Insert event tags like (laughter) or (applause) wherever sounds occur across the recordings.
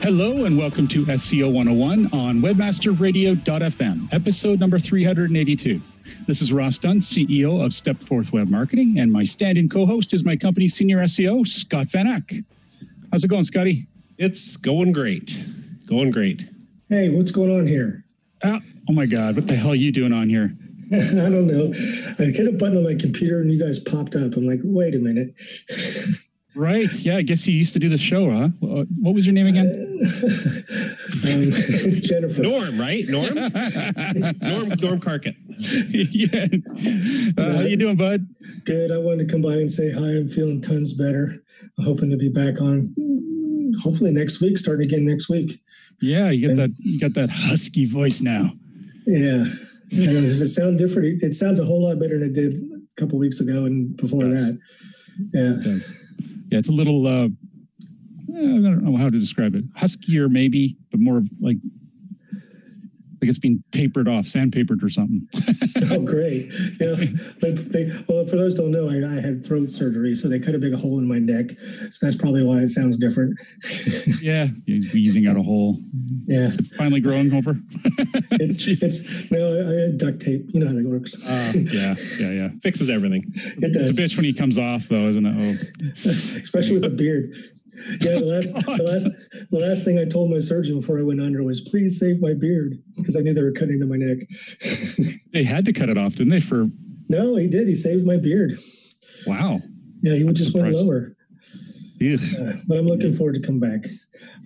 Hello and welcome to SEO 101 on webmasterradio.fm, episode number 382. This is Ross Dunn, CEO of Stepforth Web Marketing, and my stand-in co-host is my company's senior SEO, Scott Van Achte. How's it going, Scotty? It's going great. Going great. Hey, what's going on here? Uh, oh my God, what the hell are you doing on here? (laughs) I don't know. I hit a button on my computer and you guys popped up. I'm like, wait a minute. (laughs) Right. Yeah. I guess you used to do the show, huh? What was your name again? um, (laughs) Jennifer. Norm, right? Norm? (laughs) Norm, Norm Carcutt. (laughs) yeah. Uh, how you doing, bud? Good. I wanted to come by and say hi. I'm feeling tons better. I'm hoping to be back on hopefully next week, starting again next week. Yeah. You got and, that, you got that husky voice now. Yeah. does it sound different? It sounds a whole lot better than it did a couple weeks ago and before that. Yeah yeah, it's a little. Uh, I don't know how to describe it. Huskier, maybe, but more like like it's being papered off, sandpapered or something. (laughs) so great. Yeah. But they, well, for those don't know, I, I, had throat surgery, so they cut a big hole in my neck. So that's probably why it sounds different. (laughs) yeah, he's wheezing out a hole. Yeah. finally growing over. (laughs) it's it's no, I had duct tape. You know how that works. Uh, yeah, yeah, yeah. Fixes everything. It does. It's a bitch when he comes off, though, isn't it? Oh. Especially with a beard. Yeah, the (laughs) last the last the last thing I told my surgeon before I went under was, "Please save my beard," because I knew they were cutting into my neck. (laughs) they had to cut it off, didn't they? For no, he did. He saved my beard. Wow. Yeah, he would just went lower. Uh, but I'm looking forward to come back.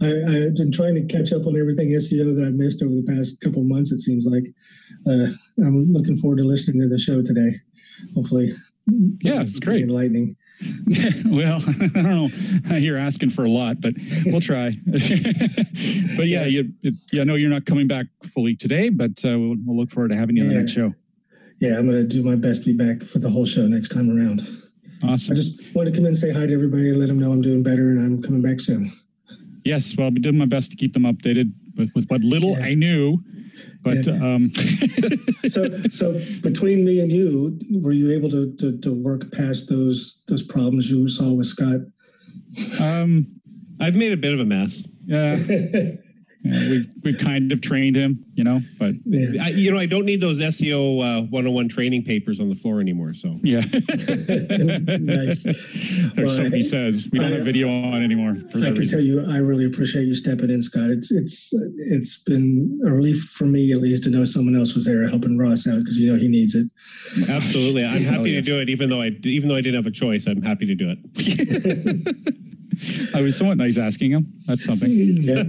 I, have been trying to catch up on everything SEO that I've missed over the past couple months. It seems like uh, I'm looking forward to listening to the show today. Hopefully, yeah, it's great, enlightening. (laughs) well, (laughs) I don't know. (laughs) You're asking for a lot, but we'll try. but yeah, you, yeah, I know you're not coming back fully today, but uh, we'll, we'll, look forward to having you yeah. on the next show. Yeah, I'm going to do my best to be back for the whole show next time around. Awesome. I just want to come in and say hi to everybody, let them know I'm doing better and I'm coming back soon. Yes, well, I'll be doing my best to keep them updated with, with what little yeah. I knew. But yeah. um. (laughs) so, so between me and you, were you able to, to, to work past those those problems you saw with Scott? Um, I've made a bit of a mess. (laughs) Yeah. Yeah, we've we've kind of trained him, you know, but yeah. I, you know, I don't need those SEO uh, 101 training papers on the floor anymore. So yeah, (laughs) nice. or well, so he says. We don't I, have video on anymore. I can reason. tell you, I really appreciate you stepping in, Scott. It's it's it's been a relief for me at least to know someone else was there helping Ross out because you know he needs it. Absolutely, I'm happy oh, to do it. Even though I even though I didn't have a choice, I'm happy to do it. (laughs) (laughs) I was somewhat nice asking him. That's something. yeah.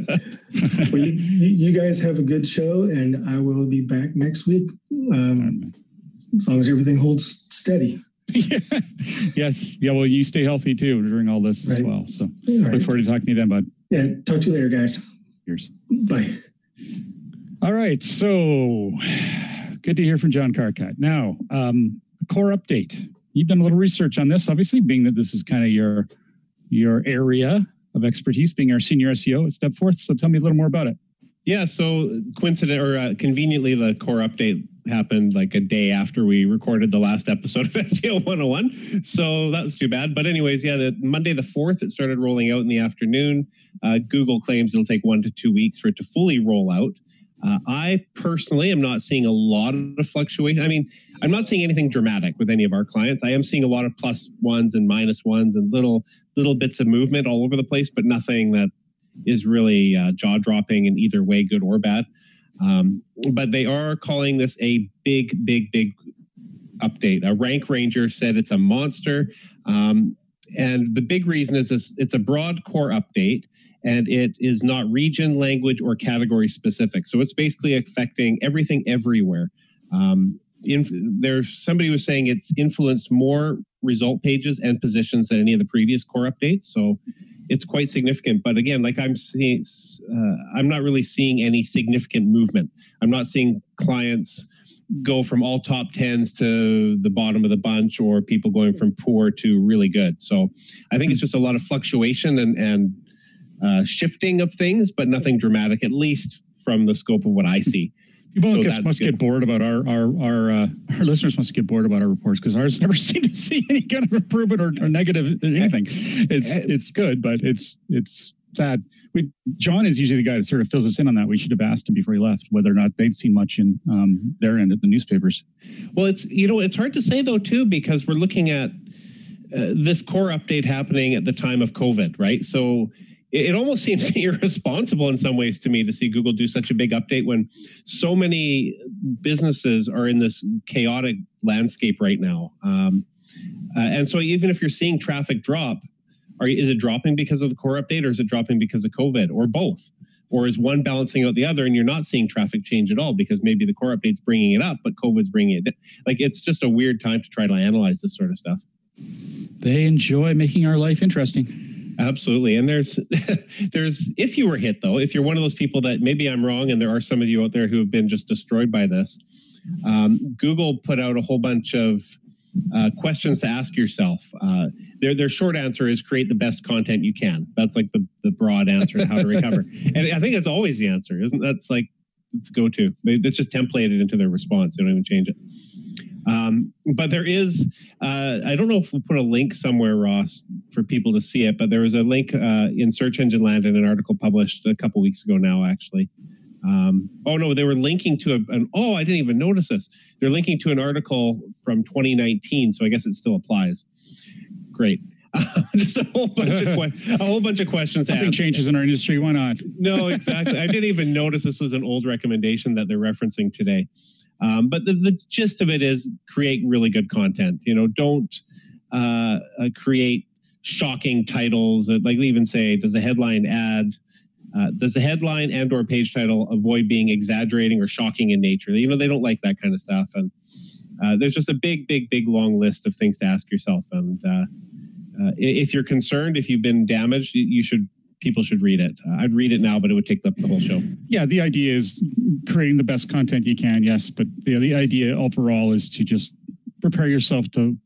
Well, you, you, guys have a good show, and I will be back next week. Um, as long as everything holds steady. (laughs) yeah. Yes. Yeah. Well, you stay healthy too during all this right. as well. So look forward to talking to you then, bud. Yeah. Talk to you later, guys. Cheers. Bye. All right. So good to hear from John Carcutt. Now, um, core update. You've done a little research on this, obviously, being that this is kind of your your area of expertise, being our senior SEO at Stepforth. So tell me a little more about it. Yeah, so coincident or uh, conveniently, the core update happened like a day after we recorded the last episode of (laughs) SEO 101. So that was too bad. But anyways, yeah, the Monday the 4th, it started rolling out in the afternoon. Uh, Google claims it'll take one to two weeks for it to fully roll out. Uh, I personally am not seeing a lot of fluctuation. I mean, I'm not seeing anything dramatic with any of our clients. I am seeing a lot of plus ones and minus ones and little little bits of movement all over the place, but nothing that is really uh, jaw dropping in either way, good or bad. Um, but they are calling this a big, big, big update. A Rank Ranger said it's a monster. Um, and the big reason is this, it's a broad core update and it is not region, language, or category specific. So it's basically affecting everything everywhere. Um, in, there's somebody was saying it's influenced more result pages and positions than any of the previous core updates. So it's quite significant. But again, like I'm seeing, uh, I'm not really seeing any significant movement. I'm not seeing clients go from all top tens to the bottom of the bunch or people going from poor to really good. So I think it's just a lot of fluctuation and, and uh, shifting of things, but nothing dramatic, at least from the scope of what I see. (laughs) People so must get bored about our our our uh, our listeners must get bored about our reports because ours (laughs) never seem to see any kind of improvement or, or negative anything. It's it's good, but it's it's sad. We John is usually the guy that sort of fills us in on that. We should have asked him before he left whether or not they'd seen much in um, their end at the newspapers. Well, it's you know it's hard to say though too because we're looking at uh, this core update happening at the time of COVID, right? So it almost (laughs) seems irresponsible in some ways to me to see Google do such a big update when so many businesses are in this chaotic landscape right now. Um, uh, and so even if you're seeing traffic drop, are is it dropping because of the core update or is it dropping because of COVID or both? Or is one balancing out the other and you're not seeing traffic change at all because maybe the core update's bringing it up, but COVID's bringing it? Like it's just a weird time to try to analyze this sort of stuff. They enjoy making our life interesting. Absolutely. And there's (laughs) there's if you were hit though, if you're one of those people that maybe I'm wrong and there are some of you out there who have been just destroyed by this, um, Google put out a whole bunch of uh, questions to ask yourself. Uh, their their short answer is create the best content you can. That's like the the broad answer to how to recover. (laughs) and I think that's always the answer, isn't that's like it's go to. That's just templated into their response. They don't even change it. Um, but there is, uh, I don't know if we'll put a link somewhere, Ross, for people to see it, but there was a link uh, in Search Engine Land in an article published a couple weeks ago now, actually. Um, oh, no, they were linking to a, an, oh, I didn't even notice this. They're linking to an article from 2019, so I guess it still applies. Great. (laughs) just a whole bunch of que- (laughs) a whole bunch of questions. Nothing changes in our industry. Why not? no, exactly. I didn't even notice this was an old recommendation that they're referencing today. Um, but the, the gist of it is create really good content. You know, don't uh, uh, create shocking titles. Like even say, does the headline add? Uh, does the headline and or page title avoid being exaggerating or shocking in nature? You know, they don't like that kind of stuff. And uh, there's just a big, big, big long list of things to ask yourself. And uh, uh, if you're concerned, if you've been damaged, you should people should read it. Uh, I'd read it now, but it would take up the whole show. Yeah, the idea is creating the best content you can, yes, but the, the idea overall is to just prepare yourself to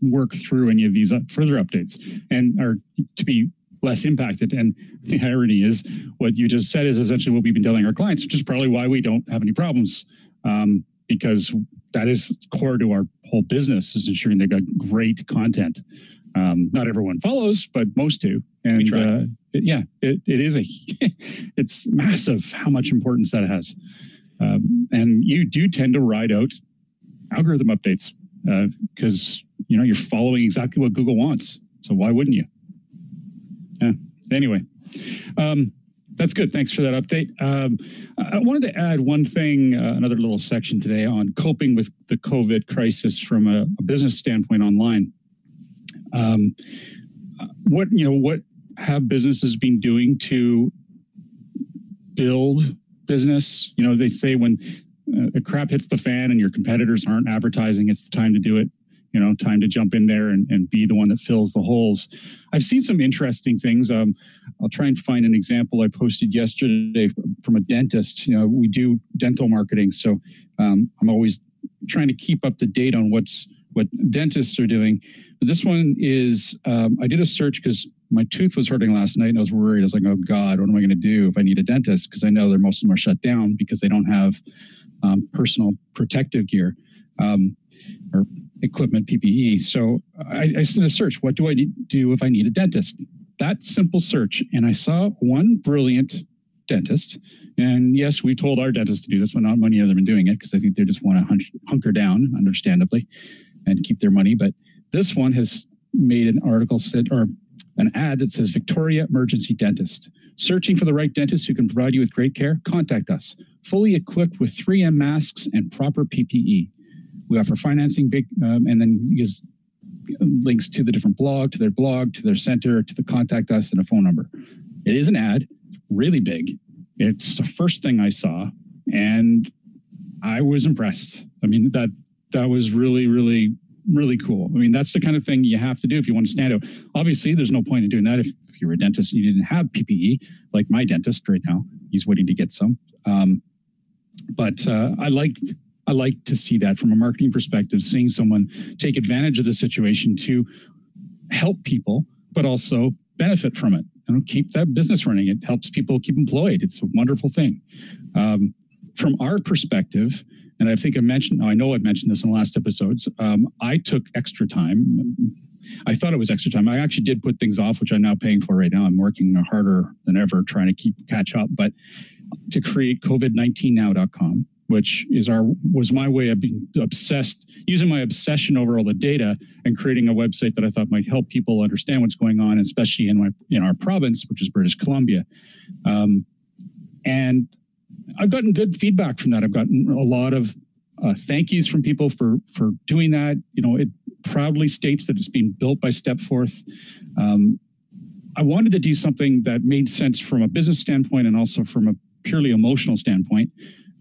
work through any of these further updates and are to be less impacted. And the irony is what you just said is essentially what we've been telling our clients, which is probably why we don't have any problems. Um, because that is core to our whole business is ensuring they've got great content. Um, not everyone follows, but most do. And uh, it, yeah, it, it is a, (laughs) it's massive how much importance that has. Um, and you do tend to ride out algorithm updates because uh, you know you're following exactly what Google wants. So why wouldn't you? Yeah. Anyway, um, that's good. Thanks for that update. Um, I wanted to add one thing, uh, another little section today on coping with the COVID crisis from a, a business standpoint online. Um, what you know, what have businesses been doing to build business? You know, they say when uh, the crap hits the fan and your competitors aren't advertising, it's the time to do it. You know, time to jump in there and, and be the one that fills the holes. I've seen some interesting things. Um, I'll try and find an example I posted yesterday from a dentist. You know, we do dental marketing, so um, I'm always trying to keep up to date on what's what dentists are doing. But this one is um, I did a search because my tooth was hurting last night and I was worried. I was like, oh God, what am I going to do if I need a dentist? Because I know they're most of them are shut down because they don't have um, personal protective gear um, or equipment, PPE. So I, I did a search. What do I do if I need a dentist? That simple search. And I saw one brilliant dentist. And yes, we told our dentist to do this, but not many of them are doing it because I think they just want to hunker down, understandably, and keep their money. But this one has made an article said or an ad that says Victoria Emergency Dentist. Searching for the right dentist who can provide you with great care? Contact us. Fully equipped with 3M masks and proper PPE. We offer financing, big, um, and then use links to the different blog, to their blog, to their center, to the contact us, and a phone number. It is an ad, really big. It's the first thing I saw, and I was impressed. I mean that that was really, really really cool. I mean, that's the kind of thing you have to do if you want to stand out. Obviously, there's no point in doing that if, if you're a dentist and you didn't have PPE, like my dentist right now. He's waiting to get some. Um, but uh, I like I like to see that from a marketing perspective, seeing someone take advantage of the situation to help people, but also benefit from it. Know, keep that business running. It helps people keep employed. It's a wonderful thing. Um, from our perspective, and I think I mentioned, I know I've mentioned this in the last episodes. Um, I took extra time. I thought it was extra time. I actually did put things off, which I'm now paying for right now. I'm working harder than ever trying to keep catch up. But to create COVID19now.com, which is our was my way of being obsessed, using my obsession over all the data and creating a website that I thought might help people understand what's going on, especially in my in our province, which is British Columbia. Um, and I've gotten good feedback from that. I've gotten a lot of uh, thank yous from people for for doing that. You know, it proudly states that it's being built by Stepforth. Um, I wanted to do something that made sense from a business standpoint and also from a purely emotional standpoint,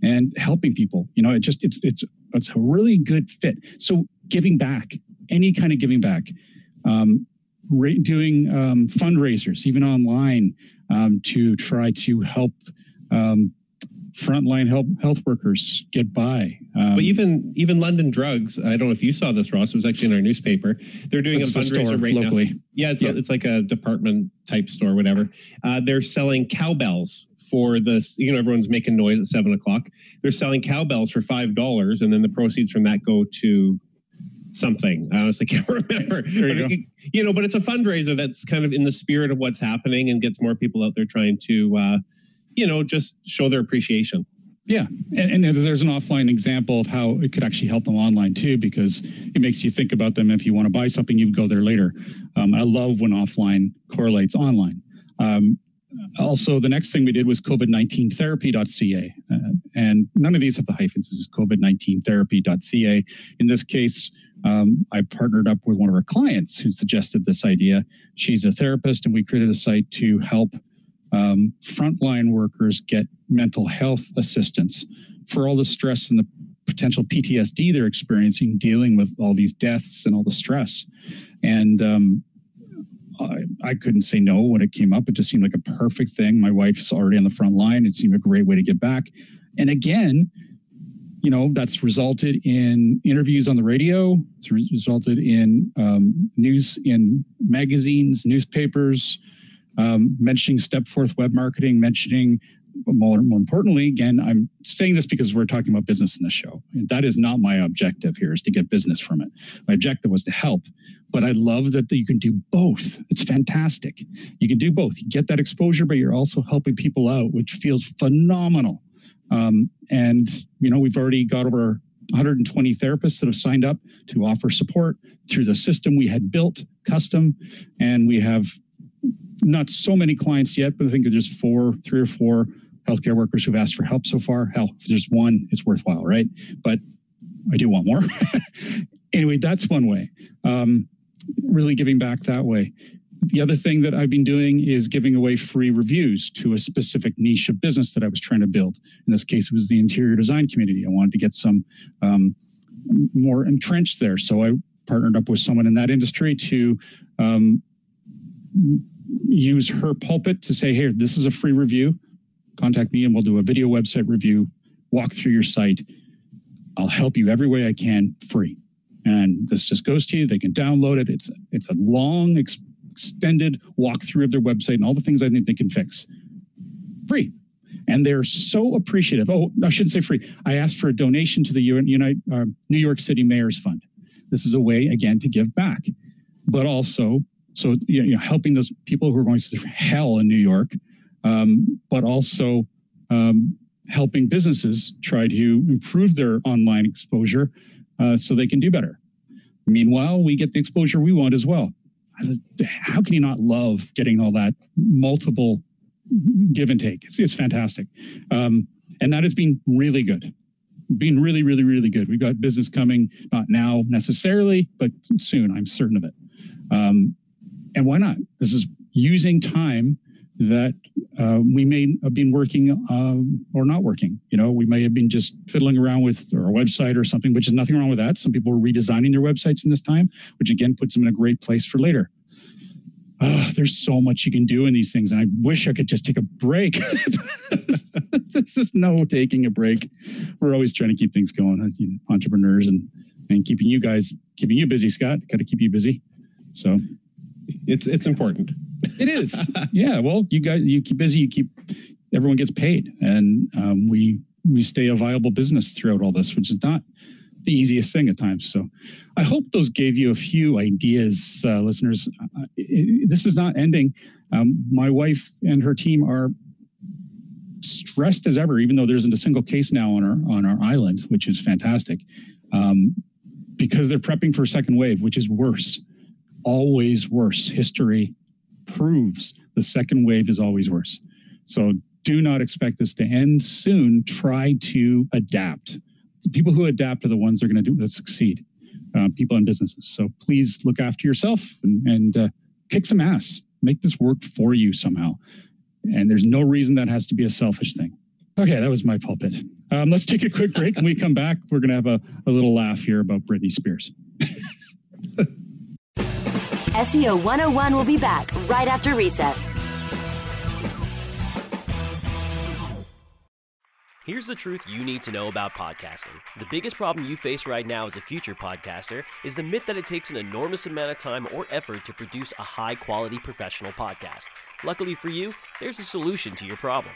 and helping people. You know, it just it's it's it's a really good fit. So giving back, any kind of giving back. Um, doing um, fundraisers, even online, um, to try to help um, frontline health health workers get by. Um, but even even London Drugs, I don't know if you saw this, Ross. It was actually in our newspaper. They're doing a fundraiser a right locally. now. Yeah, it's, yeah. A, it's like a department type store, whatever. Uh, they're selling cowbells for the you know everyone's making noise at seven o'clock. They're selling cowbells for five dollars, and then the proceeds from that go to something. I honestly (laughs) can't remember. You, it, you, know, but it's a fundraiser that's kind of in the spirit of what's happening and gets more people out there trying to. Uh, you know, just show their appreciation. Yeah, and, and, there's an offline example of how it could actually help them online too, because it makes you think about them. If you want to buy something, you can go there later. Um, I love when offline correlates online. Um, also, the next thing we did was COVID19therapy.ca. Uh, and none of these have the hyphens. This is COVID19therapy.ca. In this case, um, I partnered up with one of our clients who suggested this idea. She's a therapist, and we created a site to help um, frontline workers get mental health assistance for all the stress and the potential PTSD they're experiencing dealing with all these deaths and all the stress. And um, I, I, couldn't say no when it came up. It just seemed like a perfect thing. My wife's already on the front line. It seemed a great way to get back. And again, you know, that's resulted in interviews on the radio. It's resulted in um, news in magazines, newspapers, um, mentioning Stepforth web marketing, mentioning more, more importantly, again, I'm saying this because we're talking about business in the show. And that is not my objective here is to get business from it. My objective was to help. But I love that you can do both. It's fantastic. You can do both. You get that exposure, but you're also helping people out, which feels phenomenal. Um, and, you know, we've already got over 120 therapists that have signed up to offer support through the system we had built custom. And we have not so many clients yet, but I think there's four, three or four healthcare workers who've asked for help so far. Hell, if there's one, it's worthwhile, right? But I do want more. (laughs) anyway, that's one way. Um, really giving back that way. The other thing that I've been doing is giving away free reviews to a specific niche of business that I was trying to build. In this case, it was the interior design community. I wanted to get some um, more entrenched there. So I partnered up with someone in that industry to um, use her pulpit to say, here, this is a free review. Contact me and we'll do a video website review, walk through your site. I'll help you every way I can free. And this just goes to you. They can download it. It's it's a long, ex- extended walkthrough of their website and all the things I think they can fix. Free. And they're so appreciative. Oh, I shouldn't say free. I asked for a donation to the uh, New York City Mayor's Fund. This is a way, again, to give back, but also so you know, helping those people who are going through hell in New York, um, but also um, helping businesses try to improve their online exposure uh, so they can do better. Meanwhile, we get the exposure we want as well. how can you not love getting all that multiple give and take? It's, it's fantastic. Um, and that has been really good being really, really, really good. We've got business coming, not now necessarily, but soon. I'm certain of it. Um, and why not? This is using time that uh, we may have been working um, or not working. You know, we may have been just fiddling around with our website or something, which is nothing wrong with that. Some people are redesigning their websites in this time, which again puts them in a great place for later. Uh, there's so much you can do in these things, and I wish I could just take a break. (laughs) There's just no taking a break. We're always trying to keep things going as you know, entrepreneurs and and keeping you guys keeping you busy, Scott. Got to keep you busy. So it's it's important. It is. (laughs) yeah. Well, you guys you keep busy. You keep everyone gets paid, and um, we we stay a viable business throughout all this, which is not the easiest thing at times. So I hope those gave you a few ideas, uh, listeners. Uh, it, this is not ending. Um, my wife and her team are stressed as ever, even though there isn't a single case now on our on our island, which is fantastic, um, because they're prepping for a second wave, which is worse, always worse. History proves the second wave is always worse. So do not expect this to end soon. Try to adapt. The people who adapt are the ones that are going to do that succeed. Uh, people and businesses. So please look after yourself and, and uh, kick some ass. Make this work for you somehow. And there's no reason that has to be a selfish thing. Okay, that was my pulpit. Um, let's take a quick break. When we come back, we're going to have a, a little laugh here about Britney Spears. (laughs) SEO 101 will be back right after recess. Here's the truth you need to know about podcasting. The biggest problem you face right now as a future podcaster is the myth that it takes an enormous amount of time or effort to produce a high quality professional podcast. Luckily for you, there's a solution to your problem.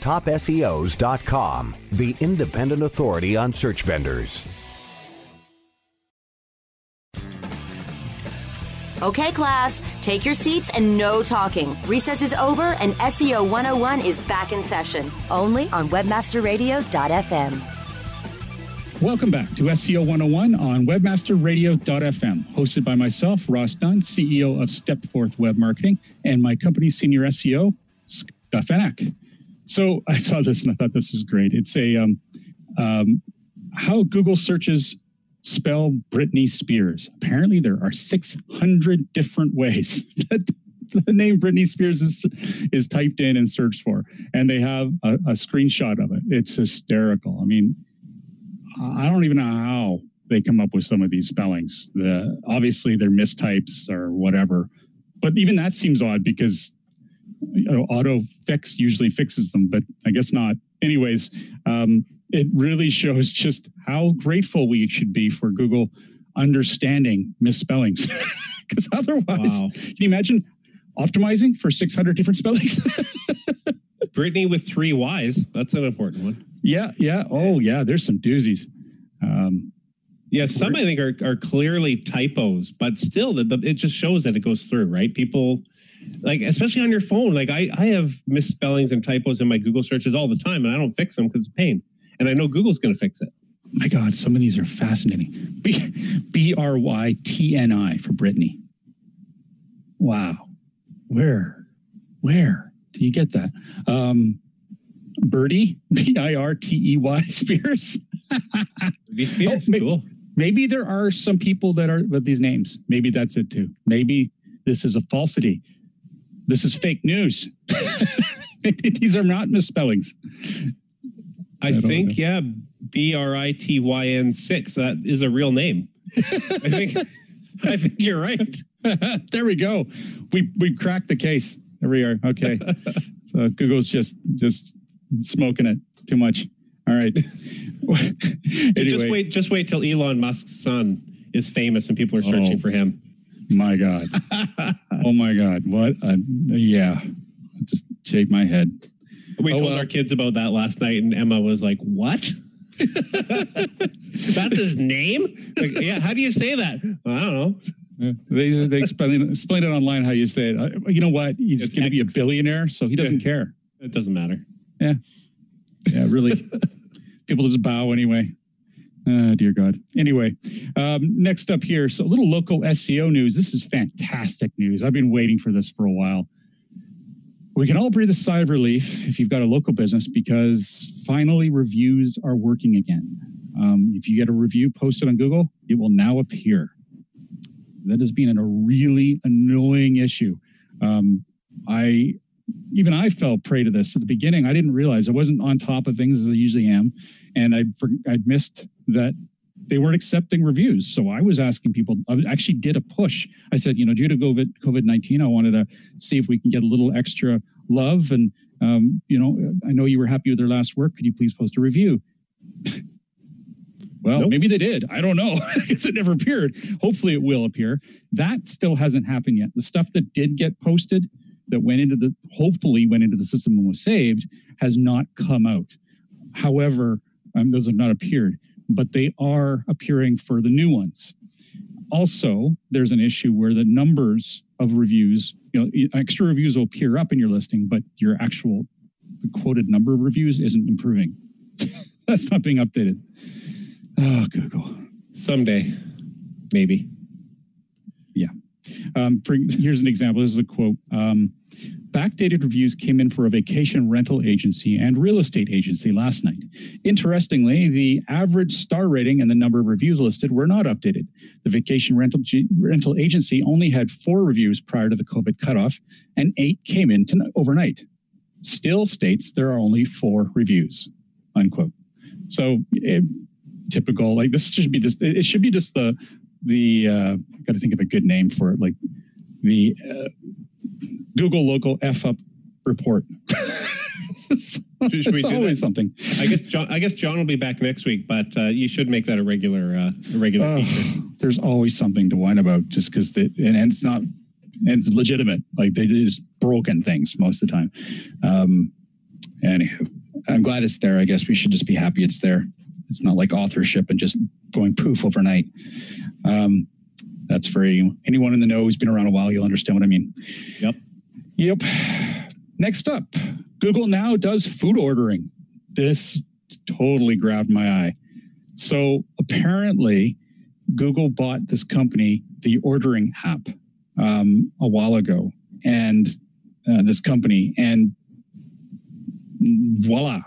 TopSEOs.com, the independent authority on search vendors. Okay, class, take your seats and no talking. Recess is over and SEO 101 is back in session, only on webmasterradio.fm. Welcome back to SEO 101 on webmasterradio.fm, hosted by myself, Ross Dunn, CEO of Stepforth Web Marketing, and my company's senior SEO, Scott Van Achte. So I saw this and I thought this was great. It's a um, um, how Google searches spell Britney Spears. Apparently, there are 600 different ways (laughs) that the name Britney Spears is is typed in and searched for, and they have a, a screenshot of it. It's hysterical. I mean I don't even know how they come up with some of these spellings. The obviously they're mistypes or whatever, but even that seems odd because you know, auto fix usually fixes them, but I guess not. Anyways, um, it really shows just how grateful we should be for Google understanding misspellings. (laughs) Because otherwise, wow. can you imagine optimizing for 600 different spellings? (laughs) Brittany with three Y's. That's an important one. Yeah, yeah. Oh, yeah. There's some doozies. Um, yeah, some I think are, are clearly typos, but still, the, the, it just shows that it goes through, right? People like especially on your phone. Like I, I have misspellings and typos in my Google searches all the time, and I don't fix them because it's pain. And I know Google's going to fix it. My God, some of these are fascinating. B- b-r-y-t-n-i for Brittany. Wow, where, where do you get that? Um, Birdie, (laughs) B I R T E Y Spears. (laughs) Spears, oh, cool. Maybe there are some people that are with these names. Maybe that's it too. Maybe this is a falsity. This is fake news. (laughs) these are not misspellings. I, I think, know. yeah, B R I T Y N six. That is a real name. I think. I think you're right. (laughs) there we go. We we cracked the case. There we are. Okay. so Google's just just smoking it too much. All right. (laughs) anyway. Just wait. Just wait till Elon Musk's son is famous and people are searching oh, for him. My God. (laughs) oh my God. What? A, yeah. Just shake my head. We oh, told our kids about that last night, and Emma was like, "What? (laughs) That's his name? Like, yeah. How do you say that? Well, I don't know." Yeah, they they explain, explain it online how you say it. Uh, you know what? He's going to be a billionaire, so he doesn't yeah. care. It doesn't matter. Yeah. Yeah, really. (laughs) People just bow anyway. Uh, dear God. Anyway, um, next up here, so a little local SEO news. This is fantastic news. I've been waiting for this for a while. We can all breathe a sigh of relief if you've got a local business because finally reviews are working again. Um, if you get a review posted on Google, it will now appear. That has been a really annoying issue. Um, I even I fell prey to this at the beginning. I didn't realize I wasn't on top of things as I usually am, and I I'd missed that they weren't accepting reviews. So I was asking people. I actually did a push. I said, you know, due to COVID COVID nineteen, I wanted to see if we can get a little extra love, and um, you know, I know you were happy with their last work. Could you please post a review? (laughs) Well, nope. maybe they did. I don't know (laughs) because it never appeared. Hopefully, it will appear. That still hasn't happened yet. The stuff that did get posted that went into the hopefully went into the system and was saved has not come out. However, um, those have not appeared, but they are appearing for the new ones. Also, there's an issue where the numbers of reviews, you know, extra reviews will appear up in your listing, but your actual the quoted number of reviews isn't improving. (laughs) That's not being updated. Oh, Google. Someday, maybe. Um, for, here's an example. This is a quote. Um, Backdated reviews came in for a vacation rental agency and real estate agency last night. Interestingly, the average star rating and the number of reviews listed were not updated. The vacation rental, G- rental agency only had four reviews prior to the COVID cutoff, and eight came in overnight. Still states there are only four reviews. Unquote. So it, typical. Like this should be just. It should be just the the. Uh, Got to think of a good name for it. Like the. Uh, Google local F up report. (laughs) it's, always something. I guess John. I guess John will be back next week, but uh, you should make that a regular, uh, a regular uh, feature. There's always something to whine about, just because and, and it's not, and it's legitimate. Like they just broken things most of the time. Um, anywho, I'm glad it's there. I guess we should just be happy it's there. It's not like authorship and just going poof overnight. Um, that's for anyone in the know who's been around a while. You'll understand what I mean. Yep. Yep. Next up, Google now does food ordering. This totally grabbed my eye. So apparently, Google bought this company, the Ordering app, um, a while ago, and uh, this company, and voila!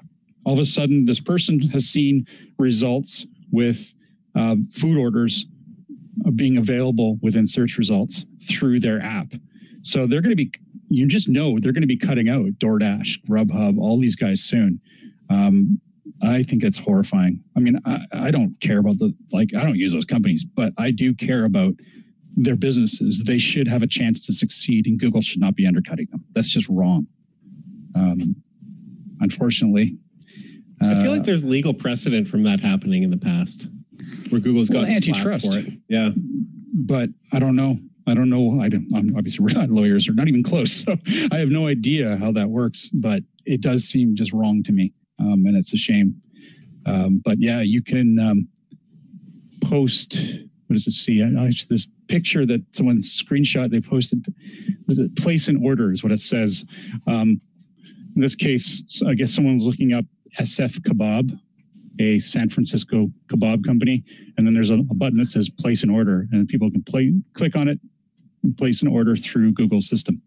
All of a sudden, this person has seen results with uh, food orders being available within search results through their app. So they're going to be, you just know they're going to be cutting out DoorDash, Grubhub, all these guys soon. Um, I think it's horrifying. I mean, I, I don't care about the, like, I don't use those companies, but I do care about their businesses. They should have a chance to succeed, and Google should not be undercutting them. That's just wrong. Um, unfortunately, I feel like uh, there's legal precedent from that happening in the past where Google's got well, antitrust for it. Yeah, but I don't know. I don't know. I don't. I'm, obviously, (laughs) we're not lawyers. We're not even close. (laughs) So I have no idea how that works. But it does seem just wrong to me, um, and it's a shame. Um, but yeah, you can um, post. what does it see? Actually, this picture that someone screenshot they posted was it place an order is what it says. Um, in this case, I guess someone was looking up SF Kebab, a San Francisco kebab company, and then there's a, a button that says place an order, and people can play, click on it and place an order through Google's system.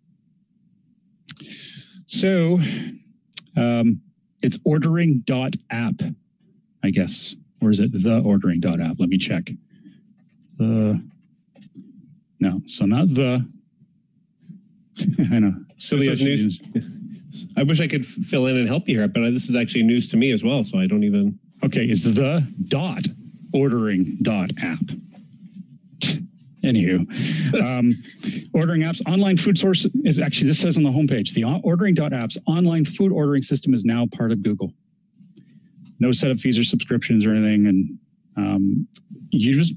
So um, it's ordering.app, I guess. Or is it the ordering.app? Let me check. The no, so not the. (laughs) I know. Silly as news. I wish I could fill in and help you here, but this is actually news to me as well, so I don't even. Okay, is the dot ordering dot app. Anywho, um, ordering apps, online food source is actually, this says on the homepage, the ordering dot apps online food ordering system is now part of Google. No setup fees or subscriptions or anything. And um, you just,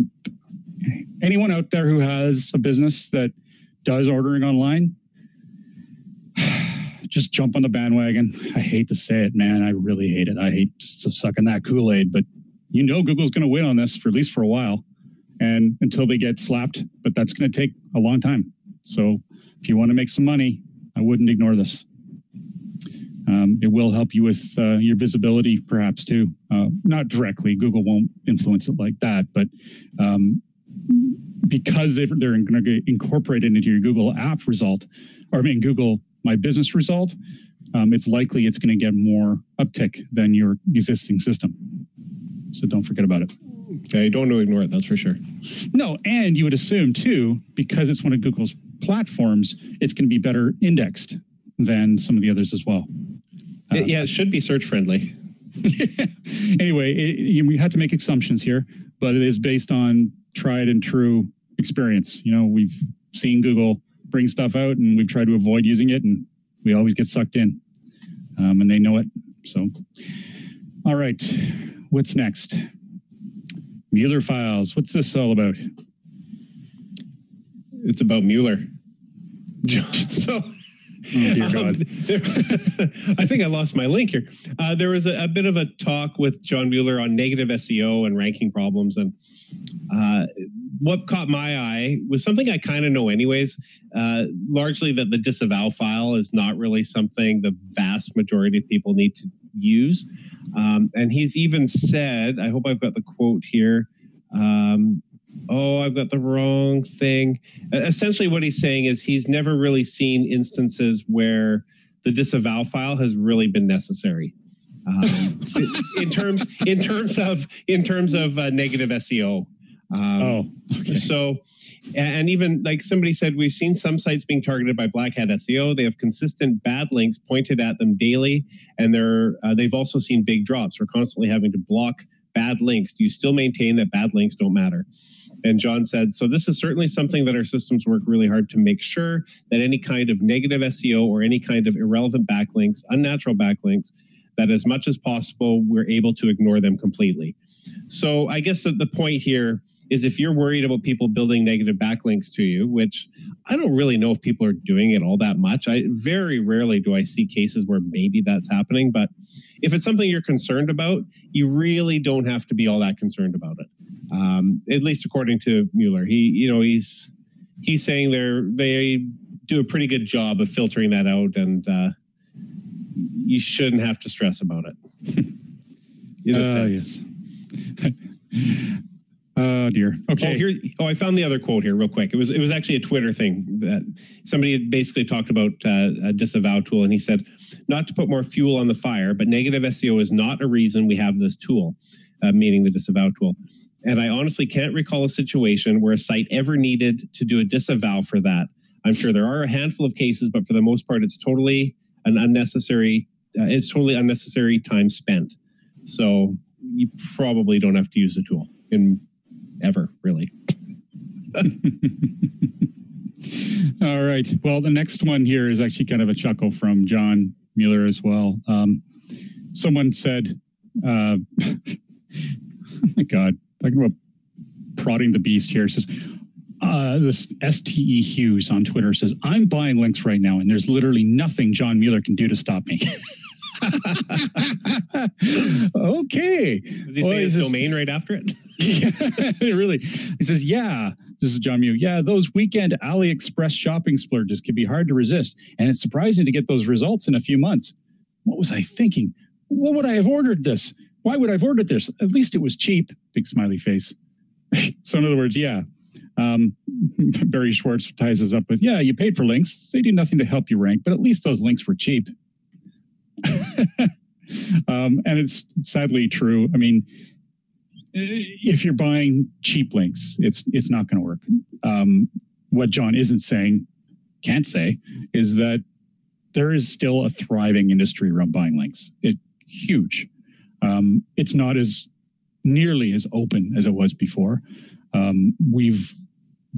anyone out there who has a business that does ordering online, just jump on the bandwagon. I hate to say it, man. I really hate it. I hate sucking that Kool Aid, but you know Google's going to win on this for at least for a while, and until they get slapped. But that's going to take a long time. So if you want to make some money, I wouldn't ignore this. Um, it will help you with uh, your visibility, perhaps too. Uh, not directly, Google won't influence it like that, but um, because they're going to get incorporated into your Google app result, or I mean Google My Business result, um, it's likely it's going to get more uptick than your existing system. So don't forget about it. Okay, don't ignore it. That's for sure. No, and you would assume too, because it's one of Google's platforms, it's going to be better indexed than some of the others as well. Uh, yeah, it should be search friendly. (laughs) (laughs) anyway, it, you have to make assumptions here, but it is based on tried and true experience. You know, we've seen Google bring stuff out, and we've tried to avoid using it, and we always get sucked in, um, and they know it. So, all right, what's next? Mueller files. What's this all about? It's about Mueller. (laughs) so Oh, dear God. Um, (laughs) there, I think I lost my link here. Uh, there was a, a, bit of a talk with John Mueller on negative SEO and ranking problems. And uh, what caught my eye was something I kind of know, anyways, uh, largely that the disavow file is not really something the vast majority of people need to use. Um, and he's even said, I hope I've got the quote here. Um, oh, I've got the wrong thing. Essentially, what he's saying is he's never really seen instances where the disavow file has really been necessary. Um, in terms in terms of in terms of uh, negative SEO. Um, oh, okay. So, and even like somebody said, we've seen some sites being targeted by Black Hat SEO. They have consistent bad links pointed at them daily, and they're uh, they've also seen big drops. We're constantly having to block bad links, do you still maintain that bad links don't matter? And John said, so this is certainly something that our systems work really hard to make sure that any kind of negative SEO or any kind of irrelevant backlinks, unnatural backlinks, that as much as possible, we're able to ignore them completely. So I guess that the point here is if you're worried about people building negative backlinks to you, which I don't really know if people are doing it all that much. I very rarely do I see cases where maybe that's happening, but if it's something you're concerned about, you really don't have to be all that concerned about it. Um, at least according to Mueller, he you know he's he's saying they're they do a pretty good job of filtering that out and. Uh, you shouldn't have to stress about it. (laughs) Oh, yes. (laughs) oh dear. Okay. Oh, here. Oh, I found the other quote here, real quick. It was it was actually a Twitter thing that somebody had basically talked about uh, a disavow tool, and he said, "Not to put more fuel on the fire, but negative SEO is not a reason we have this tool, uh, meaning the disavow tool." And I honestly can't recall a situation where a site ever needed to do a disavow for that. I'm sure there are a handful of cases, but for the most part, it's totally an unnecessary uh, it's totally unnecessary time spent so you probably don't have to use the tool in ever really. (laughs) All right. Well the next one here is actually kind of a chuckle from john mueller as well. Um, someone said uh, (laughs) oh my god talking about prodding the beast here. Says uh, this STE Hughes on Twitter says, I'm buying links right now, and there's literally nothing John Mueller can do to stop me. (laughs) okay. Does he well, say his domain right after it? (laughs) yeah, (laughs) really. He says, yeah, this is John Mu. Yeah, those weekend AliExpress shopping splurges can be hard to resist. And it's surprising to get those results in a few months. What was I thinking? What would I have ordered this? Why would I have ordered this? At least it was cheap. Big smiley face. (laughs) so, in other words, yeah. Um, Barry Schwartz ties us up with, yeah, you paid for links. They do nothing to help you rank, but at least those links were cheap. (laughs) um, and it's sadly true. I mean, if you're buying cheap links, it's it's not going to work. Um, what John isn't saying, can't say, is that there is still a thriving industry around buying links. It's huge. Um, it's not as nearly as open as it was before. Um, we've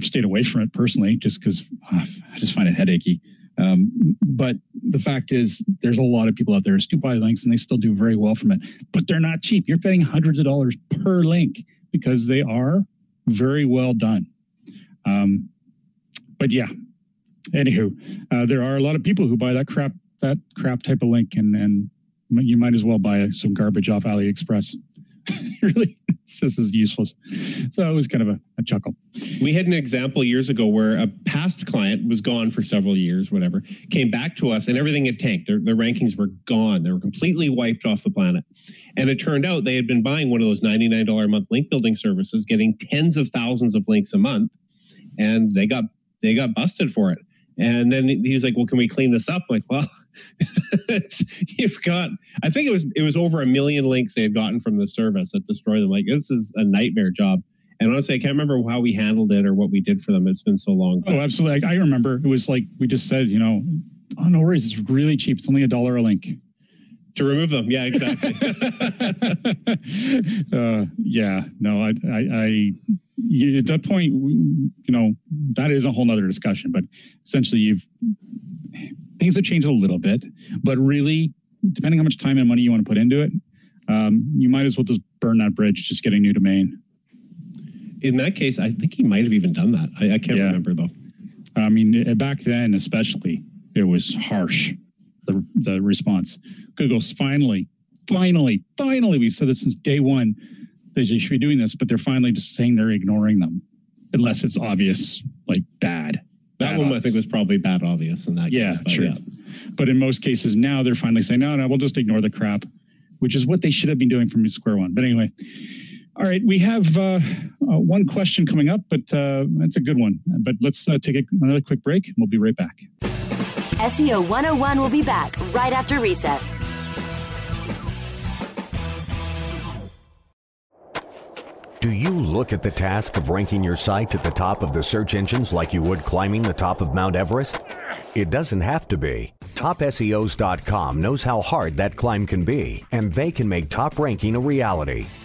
stayed away from it personally, just because uh, ah, I just find it headachy. Um, but the fact is, there's a lot of people out there who buy links and they still do very well from it, but they're not cheap. You're paying hundreds of dollars per link because they are very well done. Um, but yeah, anywho, uh, there are a lot of people who buy that crap that crap type of link, and and you might as well buy some garbage off AliExpress. (laughs) really just as useless. So it was kind of a, a, chuckle. We had an example years ago where a past client was gone for several years, whatever, came back to us and everything had tanked. Their, their rankings were gone. They were completely wiped off the planet. And it turned out they had been buying one of those $99 a month link building services, getting tens of thousands of links a month, and they got they got busted for it. And then he was like, "Well, can we clean this up?" Like, well, (laughs) you've got. I think it was it was over a million links they had gotten from the service that destroyed them. Like this is a nightmare job. And honestly, I can't remember how we handled it or what we did for them. It's been so long. Oh, absolutely. I, I remember it was like we just said, you know, oh no worries, it's really cheap. It's only a dollar a link to remove them. Yeah, exactly. (laughs) (laughs) uh, yeah, no, I, I, I at that point, you know, that is a whole nother discussion. But essentially, you've things have changed a little bit, but really, depending how much time and money you want to put into it, um, you might as well just burn that bridge, just get a new domain. In that case, I think he might have even done that. I, I can't yeah. remember though. I mean, back then, especially, it was harsh. The the response. Google's finally, finally, finally. We've said this since day one they should be doing this, but they're finally just saying they're ignoring them, unless it's obvious, like bad. That one obvious. I think was probably bad obvious in that yeah, case. But sure. Yeah. But in most cases now they're finally saying, no, no, we'll just ignore the crap, which is what they should have been doing from square one. But anyway, all right, we have uh, uh, one question coming up, but uh, it's a good one. But let's uh, take a, another quick break. And we'll be right back. SEO 101 will be back right after recess. Do you look at the task of ranking your site at the top of the search engines like you would climbing the top of Mount Everest? It doesn't have to be. TopSEOs.com knows how hard that climb can be, and they can make top ranking a reality.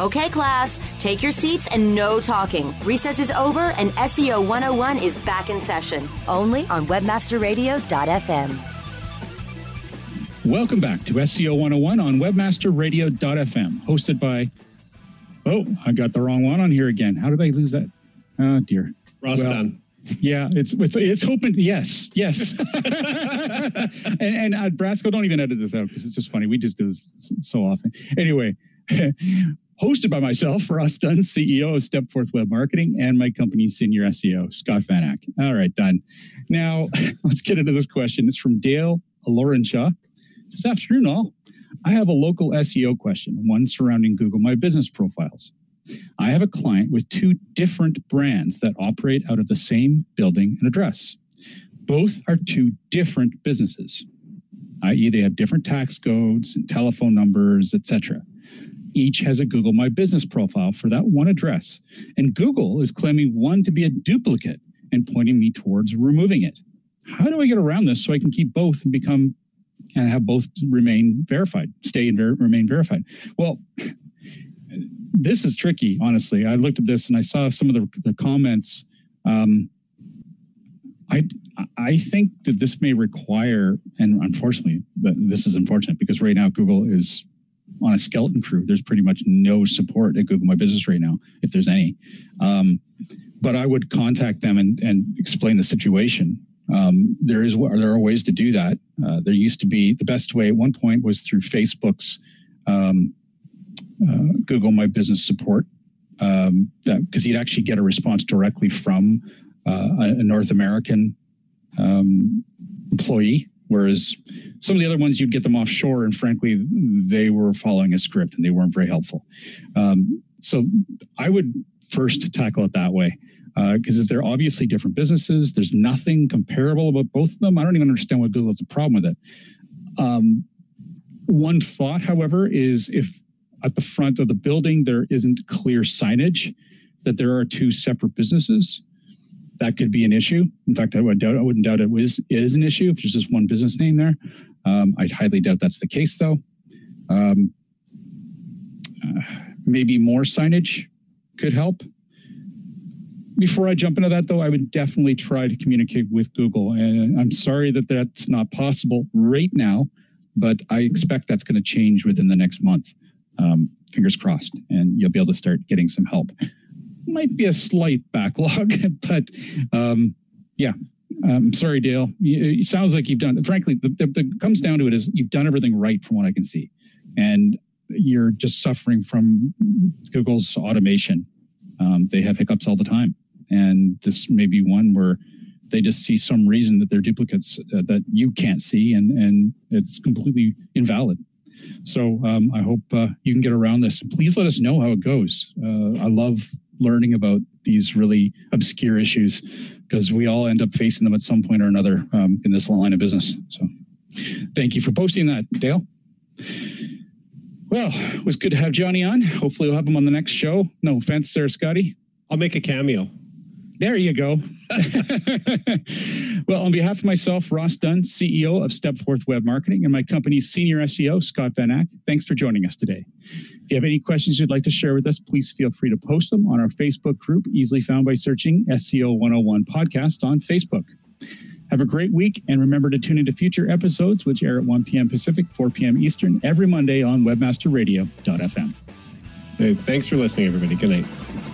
Okay, class, take your seats and no talking. Recess is over and SEO 101 is back in session, only on webmasterradio.fm. Welcome back to SEO 101 on webmasterradio.fm, hosted by. Oh, I got the wrong one on here again. How did I lose that? Oh, dear. Ross well, Yeah, it's it's it's open. Yes, yes. (laughs) and and uh, Brasco, don't even edit this out because it's just funny. We just do this so often. Anyway, (laughs) hosted by myself, Ross Dunn, CEO of Stepforth Web Marketing, and my company's senior SEO, Scott Van Achte. All right, done. Now, (laughs) let's get into this question. It's from Dale Lorenshaw. This afternoon, all I have a local SEO question, one surrounding Google My Business profiles. I have a client with two different brands that operate out of the same building and address. Both are two different businesses, i.e., they have different tax codes and telephone numbers, etc. Each has a Google My Business profile for that one address, and Google is claiming one to be a duplicate and pointing me towards removing it. How do I get around this so I can keep both and become and have both remain verified, stay and ver- remain verified? Well, this is tricky, honestly. I looked at this and I saw some of the, the comments. Um, I I think that this may require, and unfortunately, this is unfortunate because right now Google is on a skeleton crew. There's pretty much no support at Google My Business right now, if there's any. Um, but I would contact them and, and explain the situation. Um, there is there are ways to do that. Uh, there used to be the best way at one point was through Facebook's um, uh, Google My Business support um, because you'd actually get a response directly from uh, a North American um, employee, whereas some of the other ones you'd get them offshore, and frankly, they were following a script and they weren't very helpful. Um, so I would first tackle it that way because uh, if they're obviously different businesses, there's nothing comparable about both of them. I don't even understand what Google has a problem with it. Um, one thought, however, is if at the front of the building there isn't clear signage that there are two separate businesses, that could be an issue. In fact, I would doubt I wouldn't doubt it was is an issue if there's just one business name there. Um, I'd highly doubt that's the case though. Um, uh, maybe more signage could help before I jump into that, though, I would definitely try to communicate with Google. And I'm sorry that that's not possible right now, but I expect that's going to change within the next month. Um, fingers crossed, and you'll be able to start getting some help. Might be a slight backlog, (laughs) but um, yeah. I'm sorry, Dale. It sounds like you've done. Frankly, the, the, the comes down to it is you've done everything right from what I can see, and you're just suffering from Google's automation. Um, they have hiccups all the time and this may be one where they just see some reason that they're duplicates uh, that you can't see and and it's completely invalid so um, i hope uh, you can get around this please let us know how it goes uh, i love learning about these really obscure issues because we all end up facing them at some point or another um, in this line of business. So thank you for posting that dale. Well it was good to have johnny on. Hopefully we'll have him on the next show. No offense there scotty. I'll make a cameo. There you go. (laughs) well, on behalf of myself, Ross Dunn, CEO of Stepforth Web Marketing, and my company's senior SEO, Scott Van Achte, thanks for joining us today. If you have any questions you'd like to share with us, please feel free to post them on our Facebook group, easily found by searching SEO 101 Podcast on Facebook. Have a great week, and remember to tune into future episodes, which air at 1 p.m. Pacific, 4 p.m. Eastern, every Monday on webmasterradio.fm. Hey, thanks for listening, everybody. Good night.